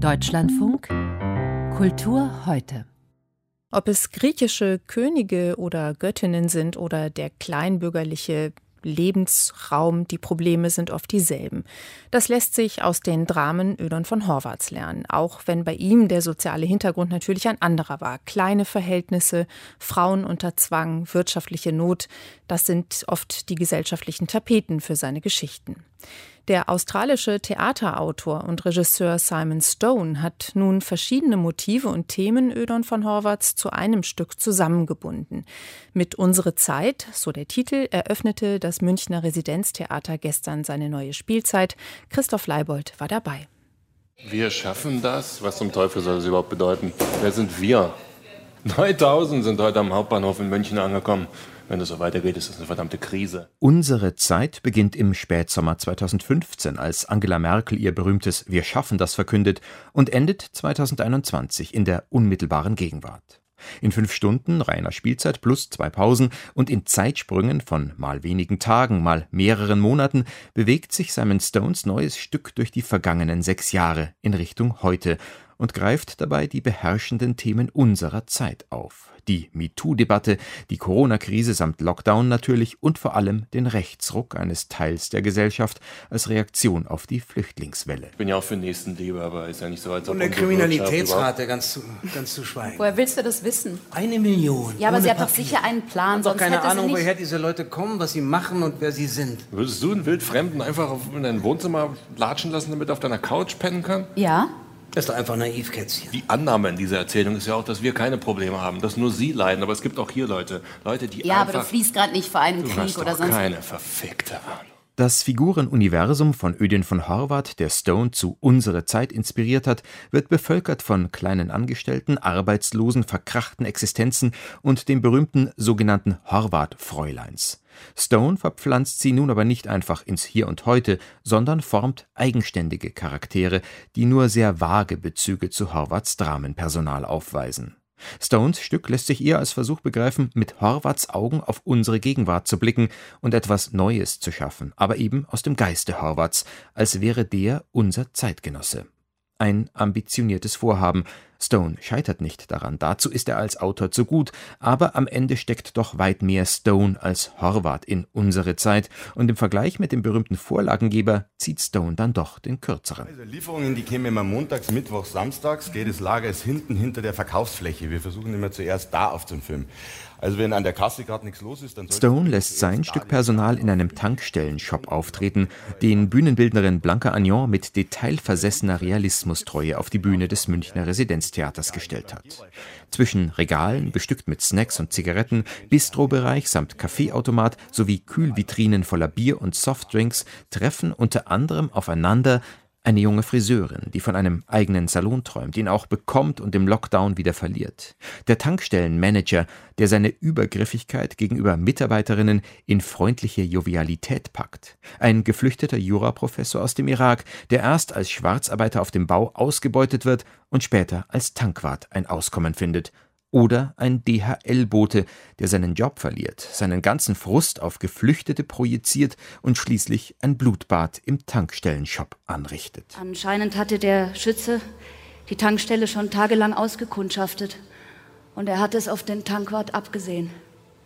Deutschlandfunk Kultur heute. Ob es griechische Könige oder Göttinnen sind oder der kleinbürgerliche Lebensraum, die Probleme sind oft dieselben. Das lässt sich aus den Dramen Ödon von Horvaths lernen, auch wenn bei ihm der soziale Hintergrund natürlich ein anderer war. Kleine Verhältnisse, Frauen unter Zwang, wirtschaftliche Not, das sind oft die gesellschaftlichen Tapeten für seine Geschichten. Der australische Theaterautor und Regisseur Simon Stone hat nun verschiedene Motive und Themen Ödon von Horvaths zu einem Stück zusammengebunden. Mit Unsere Zeit, so der Titel, eröffnete das Münchner Residenztheater gestern seine neue Spielzeit. Christoph Leibold war dabei. Wir schaffen das? Was zum Teufel soll das überhaupt bedeuten? Wer sind wir? 9000 sind heute am Hauptbahnhof in München angekommen. Wenn das so weitergeht, ist das eine verdammte Krise. Unsere Zeit beginnt im Spätsommer 2015, als Angela Merkel ihr berühmtes Wir schaffen das verkündet und endet 2021 in der unmittelbaren Gegenwart. In fünf Stunden reiner Spielzeit plus zwei Pausen und in Zeitsprüngen von mal wenigen Tagen, mal mehreren Monaten bewegt sich Simon Stones neues Stück durch die vergangenen sechs Jahre in Richtung heute und greift dabei die beherrschenden Themen unserer Zeit auf die MeToo-Debatte, die Corona-Krise samt Lockdown natürlich und vor allem den Rechtsruck eines Teils der Gesellschaft als Reaktion auf die Flüchtlingswelle. Ich bin ja auch für Nächstenliebe, aber ist ja nicht so, als ob Und der Kriminalitätsrate ganz zu, ganz zu schweigen. Woher willst du das wissen? Eine Million. Ja, aber sie hat doch sicher einen Plan. Sonst keine Ahnung, woher diese Leute kommen, was sie machen und wer sie sind. Würdest du einen Wildfremden einfach in dein Wohnzimmer latschen lassen, damit er auf deiner Couch pennen kann? Ja. Das ist doch einfach naiv, Kätzchen. Die Annahme in dieser Erzählung ist ja auch, dass wir keine Probleme haben, dass nur Sie leiden. Aber es gibt auch hier Leute, Leute, die Ja, einfach, aber du fließt gerade nicht vor einem Krieg oder sonst. keine verfickte Ahnung. Das Figurenuniversum von Ödin von Horvath, der Stone zu Unsere Zeit inspiriert hat, wird bevölkert von kleinen Angestellten, arbeitslosen, verkrachten Existenzen und dem berühmten sogenannten Horvath-Fräuleins. Stone verpflanzt sie nun aber nicht einfach ins Hier und Heute, sondern formt eigenständige Charaktere, die nur sehr vage Bezüge zu Horvaths Dramenpersonal aufweisen Stones Stück lässt sich eher als Versuch begreifen, mit Horvaths Augen auf unsere Gegenwart zu blicken und etwas Neues zu schaffen, aber eben aus dem Geiste Horvaths, als wäre der unser Zeitgenosse. Ein ambitioniertes Vorhaben, Stone scheitert nicht daran, dazu ist er als Autor zu gut, aber am Ende steckt doch weit mehr Stone als Horvath in unsere Zeit und im Vergleich mit dem berühmten Vorlagengeber zieht Stone dann doch den kürzeren. Also Lieferungen, die kämen immer montags, mittwochs, samstags, geht das Lager ist hinten hinter der Verkaufsfläche. Wir versuchen immer zuerst da aufzufilmen. Also wenn an der Kasse gerade nichts los ist, dann Stone lässt sein Stück Personal in einem Tankstellenshop auftreten, den Bühnenbildnerin Blanca Agnon mit detailversessener Realismustreue auf die Bühne des Münchner Residenztheaters gestellt hat. Zwischen Regalen, bestückt mit Snacks und Zigaretten, Bistrobereich samt Kaffeeautomat sowie Kühlvitrinen voller Bier und Softdrinks treffen unter anderem aufeinander eine junge Friseurin, die von einem eigenen Salon träumt, ihn auch bekommt und im Lockdown wieder verliert. Der Tankstellenmanager, der seine Übergriffigkeit gegenüber Mitarbeiterinnen in freundliche Jovialität packt. Ein geflüchteter Juraprofessor aus dem Irak, der erst als Schwarzarbeiter auf dem Bau ausgebeutet wird und später als Tankwart ein Auskommen findet oder ein DHL-Bote, der seinen Job verliert, seinen ganzen Frust auf Geflüchtete projiziert und schließlich ein Blutbad im Tankstellenshop anrichtet. Anscheinend hatte der Schütze die Tankstelle schon tagelang ausgekundschaftet und er hat es auf den Tankwart abgesehen.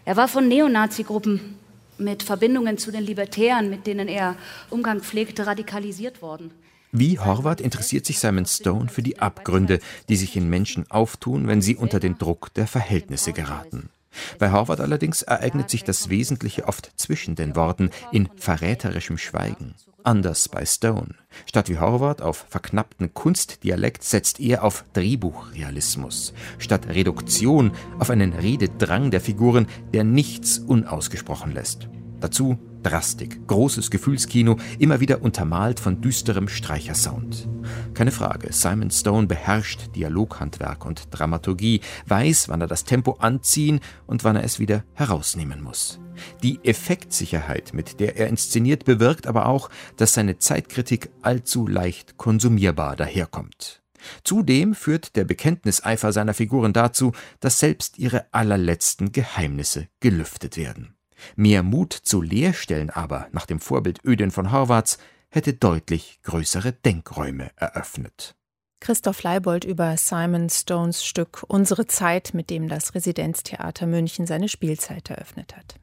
Er war von Neonazi-Gruppen mit Verbindungen zu den Libertären, mit denen er Umgang pflegte, radikalisiert worden. Wie Horvath interessiert sich Simon Stone für die Abgründe, die sich in Menschen auftun, wenn sie unter den Druck der Verhältnisse geraten. Bei Horvath allerdings ereignet sich das Wesentliche oft zwischen den Worten, in verräterischem Schweigen. Anders bei Stone. Statt wie Horvath auf verknappten Kunstdialekt setzt er auf Drehbuchrealismus. Statt Reduktion auf einen Rededrang der Figuren, der nichts unausgesprochen lässt. Dazu Drastik, großes Gefühlskino, immer wieder untermalt von düsterem Streichersound. Keine Frage, Simon Stone beherrscht Dialoghandwerk und Dramaturgie, weiß, wann er das Tempo anziehen und wann er es wieder herausnehmen muss. Die Effektsicherheit, mit der er inszeniert, bewirkt aber auch, dass seine Zeitkritik allzu leicht konsumierbar daherkommt. Zudem führt der Bekenntniseifer seiner Figuren dazu, dass selbst ihre allerletzten Geheimnisse gelüftet werden. Mehr Mut zu Leerstellen aber, nach dem Vorbild Ödin von Horvaths, hätte deutlich größere Denkräume eröffnet Christoph Leibold über Simon Stones Stück Unsere Zeit, mit dem das Residenztheater München seine Spielzeit eröffnet hat.